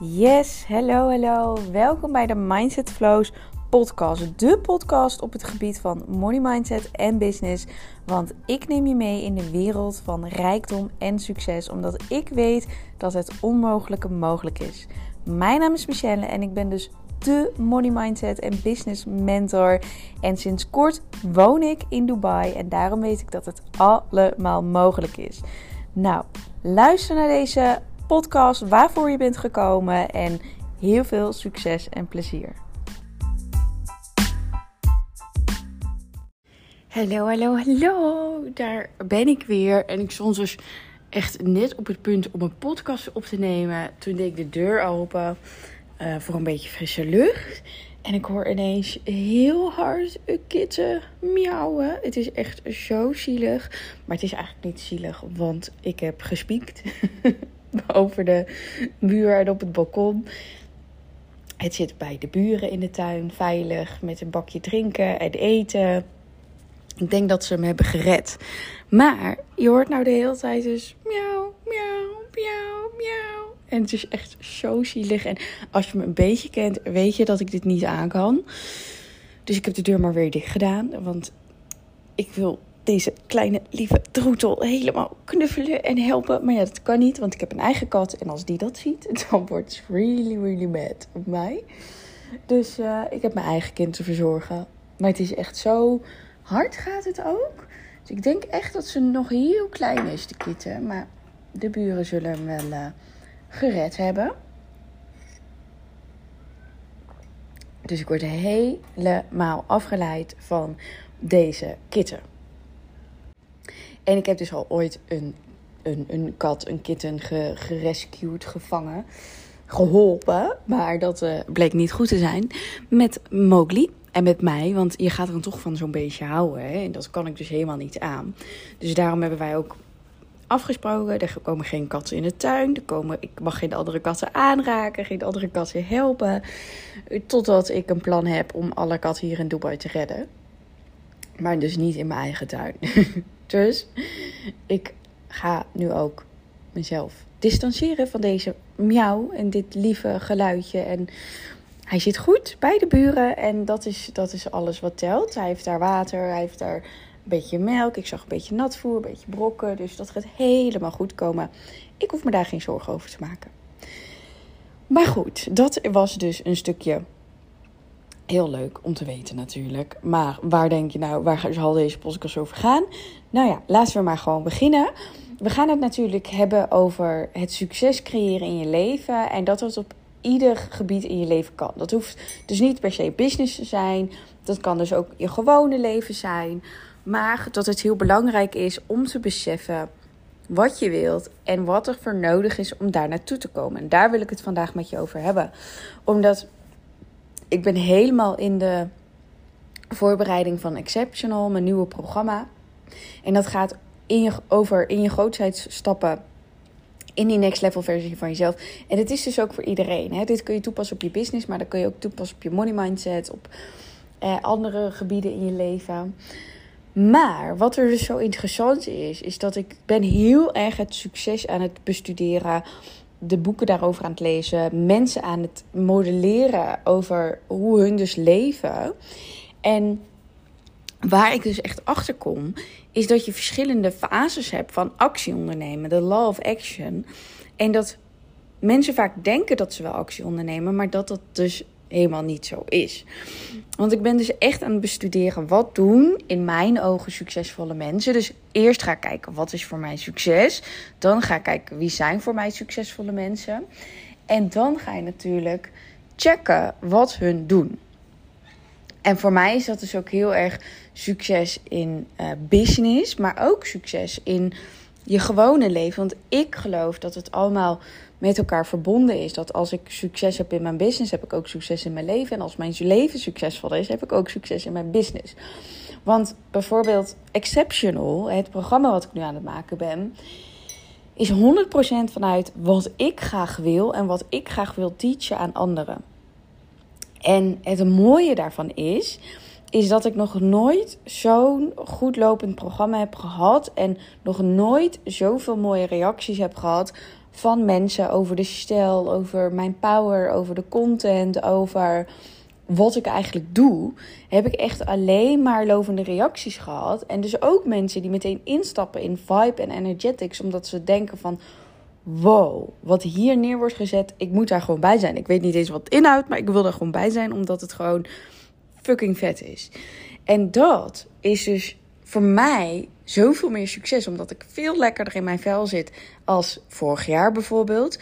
Yes, hallo, hallo. Welkom bij de Mindset Flows podcast. De podcast op het gebied van money mindset en business. Want ik neem je mee in de wereld van rijkdom en succes. Omdat ik weet dat het onmogelijke mogelijk is. Mijn naam is Michelle en ik ben dus de money mindset en business mentor. En sinds kort woon ik in Dubai en daarom weet ik dat het allemaal mogelijk is. Nou, luister naar deze podcast waarvoor je bent gekomen en heel veel succes en plezier. Hallo, hallo, hallo. Daar ben ik weer. En ik stond dus echt net op het punt om een podcast op te nemen. Toen deed ik de deur open uh, voor een beetje frisse lucht. En ik hoor ineens heel hard een kitten miauwen. Het is echt zo zielig. Maar het is eigenlijk niet zielig, want ik heb gespiekt. over de muur en op het balkon. Het zit bij de buren in de tuin, veilig, met een bakje drinken en eten. Ik denk dat ze hem hebben gered. Maar je hoort nou de hele tijd dus miauw, miauw, miauw, miauw. En het is echt zo zielig. En als je me een beetje kent, weet je dat ik dit niet aan kan. Dus ik heb de deur maar weer dicht gedaan. Want ik wil deze kleine lieve troetel helemaal knuffelen en helpen. Maar ja, dat kan niet, want ik heb een eigen kat. En als die dat ziet, dan wordt ze really, really mad op mij. Dus uh, ik heb mijn eigen kind te verzorgen. Maar het is echt zo hard gaat het ook. Dus ik denk echt dat ze nog heel klein is, de kitten. Maar de buren zullen hem wel uh, gered hebben. Dus ik word helemaal afgeleid van deze kitten. En ik heb dus al ooit een, een, een kat, een kitten gerescued, gevangen, geholpen. Maar dat uh, bleek niet goed te zijn met Mowgli. En met mij, want je gaat er dan toch van zo'n beetje houden. Hè? En dat kan ik dus helemaal niet aan. Dus daarom hebben wij ook afgesproken. Er komen geen katten in de tuin. Er komen, ik mag geen andere katten aanraken, geen andere katten helpen. Totdat ik een plan heb om alle katten hier in Dubai te redden. Maar dus niet in mijn eigen tuin. Dus ik ga nu ook mezelf distancieren van deze miauw en dit lieve geluidje. En hij zit goed bij de buren en dat is, dat is alles wat telt. Hij heeft daar water, hij heeft daar een beetje melk. Ik zag een beetje natvoer, een beetje brokken. Dus dat gaat helemaal goed komen. Ik hoef me daar geen zorgen over te maken. Maar goed, dat was dus een stukje Heel leuk om te weten natuurlijk. Maar waar denk je nou, waar zal deze podcast over gaan? Nou ja, laten we maar gewoon beginnen. We gaan het natuurlijk hebben over het succes creëren in je leven. En dat dat op ieder gebied in je leven kan. Dat hoeft dus niet per se business te zijn. Dat kan dus ook je gewone leven zijn. Maar dat het heel belangrijk is om te beseffen wat je wilt en wat er voor nodig is om daar naartoe te komen. En daar wil ik het vandaag met je over hebben. Omdat ik ben helemaal in de voorbereiding van Exceptional, mijn nieuwe programma. En dat gaat in je, over in je grootheid stappen in die next level versie van jezelf. En het is dus ook voor iedereen. Hè? Dit kun je toepassen op je business, maar dat kun je ook toepassen op je money mindset, op eh, andere gebieden in je leven. Maar wat er dus zo interessant is, is dat ik ben heel erg het succes aan het bestuderen de boeken daarover aan het lezen, mensen aan het modelleren over hoe hun dus leven. En waar ik dus echt achter kom, is dat je verschillende fases hebt van actie ondernemen, de law of action. En dat mensen vaak denken dat ze wel actie ondernemen, maar dat dat dus helemaal niet zo is. Want ik ben dus echt aan het bestuderen wat doen in mijn ogen succesvolle mensen. Dus eerst ga ik kijken wat is voor mij succes. Dan ga ik kijken wie zijn voor mij succesvolle mensen. En dan ga je natuurlijk checken wat hun doen. En voor mij is dat dus ook heel erg succes in uh, business, maar ook succes in je gewone leven. Want ik geloof dat het allemaal met elkaar verbonden is. Dat als ik succes heb in mijn business, heb ik ook succes in mijn leven. En als mijn leven succesvol is, heb ik ook succes in mijn business. Want bijvoorbeeld Exceptional, het programma wat ik nu aan het maken ben, is 100% vanuit wat ik graag wil en wat ik graag wil teachen aan anderen. En het mooie daarvan is, is dat ik nog nooit zo'n goed lopend programma heb gehad en nog nooit zoveel mooie reacties heb gehad van mensen over de stijl, over mijn power, over de content, over wat ik eigenlijk doe, heb ik echt alleen maar lovende reacties gehad. En dus ook mensen die meteen instappen in vibe en energetics, omdat ze denken van wow, wat hier neer wordt gezet, ik moet daar gewoon bij zijn. Ik weet niet eens wat het inhoudt, maar ik wil er gewoon bij zijn, omdat het gewoon fucking vet is. En dat is dus voor mij zoveel meer succes, omdat ik veel lekkerder in mijn vel zit als vorig jaar bijvoorbeeld.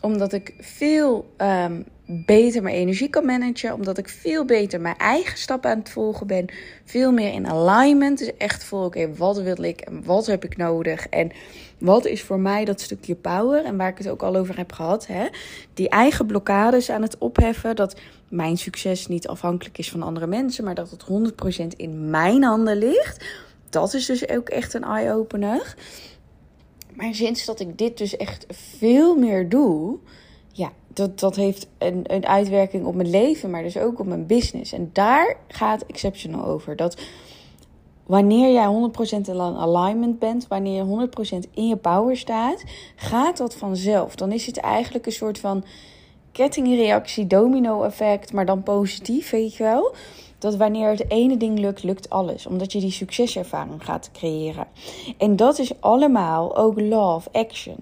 Omdat ik veel um, beter mijn energie kan managen. Omdat ik veel beter mijn eigen stappen aan het volgen ben. Veel meer in alignment. Dus echt voel, oké, wat wil ik en wat heb ik nodig? En wat is voor mij dat stukje power? En waar ik het ook al over heb gehad. Hè? Die eigen blokkades aan het opheffen. Dat mijn succes niet afhankelijk is van andere mensen. Maar dat het 100% in mijn handen ligt. Dat is dus ook echt een eye-opener. Maar sinds dat ik dit dus echt veel meer doe ja, dat, dat heeft een, een uitwerking op mijn leven, maar dus ook op mijn business. En daar gaat Exceptional over. Dat wanneer jij 100% in alignment bent, wanneer je 100% in je power staat, gaat dat vanzelf. Dan is het eigenlijk een soort van kettingreactie, domino-effect, maar dan positief, weet je wel. Dat wanneer het ene ding lukt, lukt alles. Omdat je die succeservaring gaat creëren. En dat is allemaal ook love action.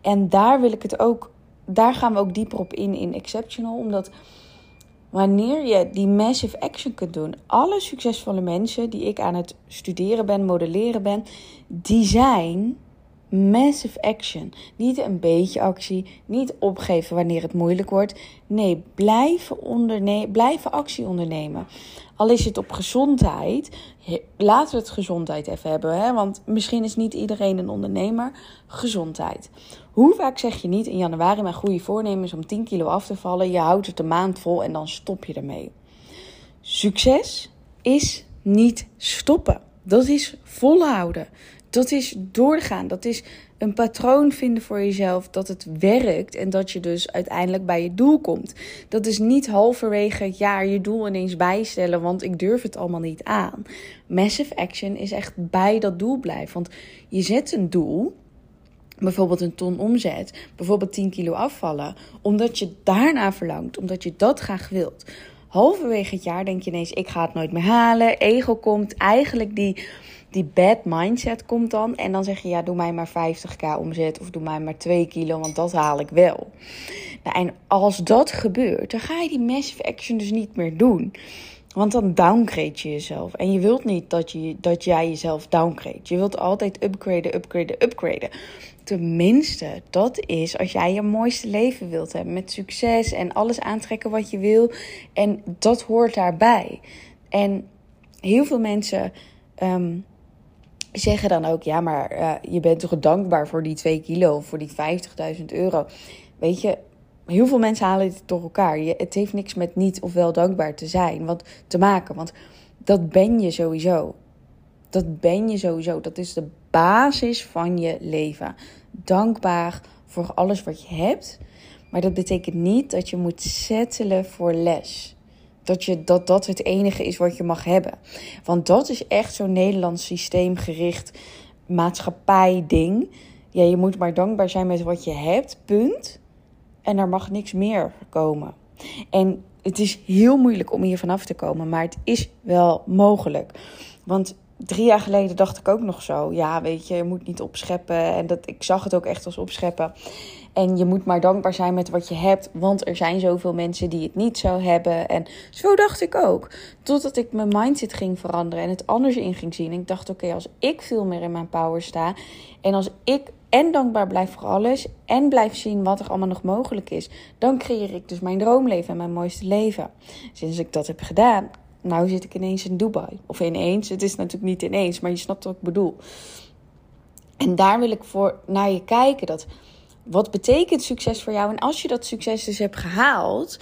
En daar wil ik het ook daar gaan we ook dieper op in in Exceptional. Omdat wanneer je die massive action kunt doen, alle succesvolle mensen die ik aan het studeren ben, modelleren ben, die zijn massive action. Niet een beetje actie, niet opgeven wanneer het moeilijk wordt. Nee, blijven, onderne blijven actie ondernemen. Al is het op gezondheid. Laten we het gezondheid even hebben. Hè? Want misschien is niet iedereen een ondernemer. Gezondheid. Hoe vaak zeg je niet in januari mijn goede voornemens om 10 kilo af te vallen? Je houdt het een maand vol en dan stop je ermee. Succes is niet stoppen. Dat is volhouden. Dat is doorgaan. Dat is een patroon vinden voor jezelf dat het werkt en dat je dus uiteindelijk bij je doel komt. Dat is niet halverwege het jaar je doel ineens bijstellen, want ik durf het allemaal niet aan. Massive action is echt bij dat doel blijven. Want je zet een doel, bijvoorbeeld een ton omzet, bijvoorbeeld 10 kilo afvallen, omdat je daarna verlangt, omdat je dat graag wilt. Halverwege het jaar denk je ineens: ik ga het nooit meer halen. Ego komt eigenlijk die die bad mindset komt dan. En dan zeg je, ja, doe mij maar 50k omzet of doe mij maar 2 kilo, want dat haal ik wel. Nou, en als dat gebeurt, dan ga je die massive action dus niet meer doen. Want dan downgrade je jezelf. En je wilt niet dat, je, dat jij jezelf downgrade. Je wilt altijd upgraden, upgraden, upgraden. Tenminste, dat is als jij je mooiste leven wilt hebben. Met succes en alles aantrekken wat je wil. En dat hoort daarbij. En heel veel mensen ehm, zeggen dan ook, ja, maar uh, je bent toch dankbaar voor die 2 kilo of voor die 50.000 euro. Weet je, heel veel mensen halen het door elkaar. Je, het heeft niks met niet of wel dankbaar te zijn, want te maken. Want dat ben je sowieso. Dat ben je sowieso. Dat is de basis van je leven. Dankbaar voor alles wat je hebt. Maar dat betekent niet dat je moet settelen voor les dat, je, dat dat het enige is wat je mag hebben. Want dat is echt zo'n Nederlands systeemgericht maatschappij-ding. Ja, je moet maar dankbaar zijn met wat je hebt, punt. En er mag niks meer komen. En het is heel moeilijk om hier vanaf te komen, maar het is wel mogelijk. Want drie jaar geleden dacht ik ook nog zo. Ja, weet je, je moet niet opscheppen. En dat, ik zag het ook echt als opscheppen. En je moet maar dankbaar zijn met wat je hebt. Want er zijn zoveel mensen die het niet zo hebben. En zo dacht ik ook. Totdat ik mijn mindset ging veranderen en het anders in ging zien. En ik dacht, oké, als ik veel meer in mijn power sta. En als ik en dankbaar blijf voor alles. En blijf zien wat er allemaal nog mogelijk is. Dan creëer ik dus mijn droomleven en mijn mooiste leven. Sinds ik dat heb gedaan, nou zit ik ineens in Dubai. Of ineens, het is natuurlijk niet ineens, maar je snapt wat ik bedoel. En daar wil ik voor naar je kijken. Dat, wat betekent succes voor jou? En als je dat succes dus hebt gehaald,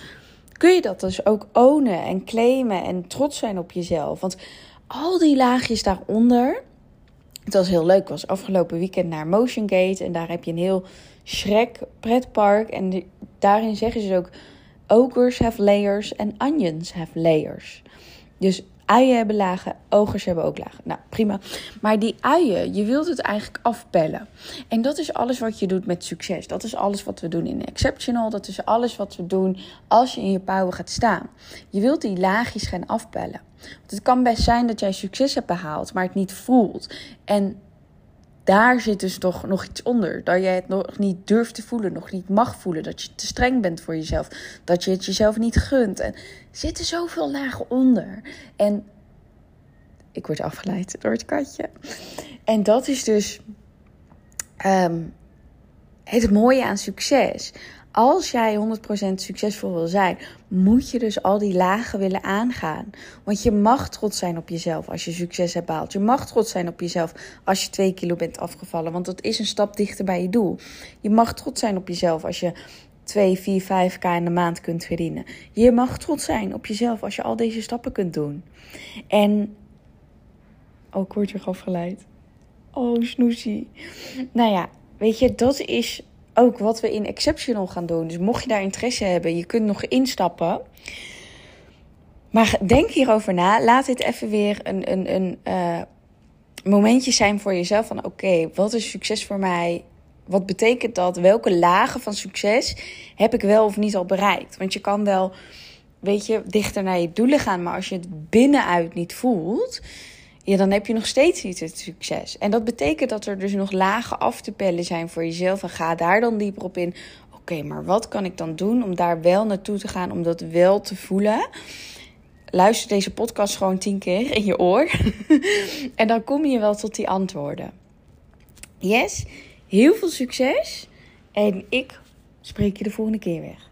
kun je dat dus ook ownen en claimen en trots zijn op jezelf. Want al die laagjes daaronder. Het was heel leuk. Ik was afgelopen weekend naar Motion Gate. En daar heb je een heel Shrek pretpark. En daarin zeggen ze ook: Ogres have layers en onions have layers. Dus Uien hebben lagen, ogers hebben ook lagen. Nou, prima. Maar die uien, je wilt het eigenlijk afpellen. En dat is alles wat je doet met succes. Dat is alles wat we doen in Exceptional. Dat is alles wat we doen als je in je power gaat staan. Je wilt die laagjes gaan afpellen. Want het kan best zijn dat jij succes hebt behaald, maar het niet voelt. En daar zit dus toch nog iets onder. Dat jij het nog niet durft te voelen, nog niet mag voelen. Dat je te streng bent voor jezelf. Dat je het jezelf niet gunt. En er zitten zoveel lagen onder. En ik word afgeleid door het katje. En dat is dus ehm, het mooie aan succes als jij 100% succesvol wil zijn, moet je dus al die lagen willen aangaan. Want je mag trots zijn op jezelf als je succes hebt behaald. Je mag trots zijn op jezelf als je 2 kilo bent afgevallen. Want dat is een stap dichter bij je doel. Je mag trots zijn op jezelf als je 2, 4, 5k in de maand kunt verdienen. Je mag trots zijn op jezelf als je al deze stappen kunt doen. En. Oh, ik word weer afgeleid. Oh, snoezie. Nou ja, weet je, dat is ook wat we in Exceptional gaan doen. Dus mocht je daar interesse hebben, je kunt nog instappen. Maar denk hierover na. Laat dit even weer een, een, een uh, momentje zijn voor jezelf. Van oké, wat is succes voor mij? Wat betekent dat? Welke lagen van succes heb ik wel of niet al bereikt? Want je kan wel, weet je, dichter naar je doelen gaan. Maar als je het binnenuit niet voelt, ja, dan heb je nog steeds niet het succes. En dat betekent dat er dus nog lagen af te pellen zijn voor jezelf. En ga daar dan dieper op in. Oké, maar wat kan ik dan doen om daar wel naartoe te gaan, om dat wel te voelen? Luister deze podcast gewoon tien keer in je oor. en dan kom je wel tot die antwoorden. Yes, heel veel succes. En ik spreek je de volgende keer weer.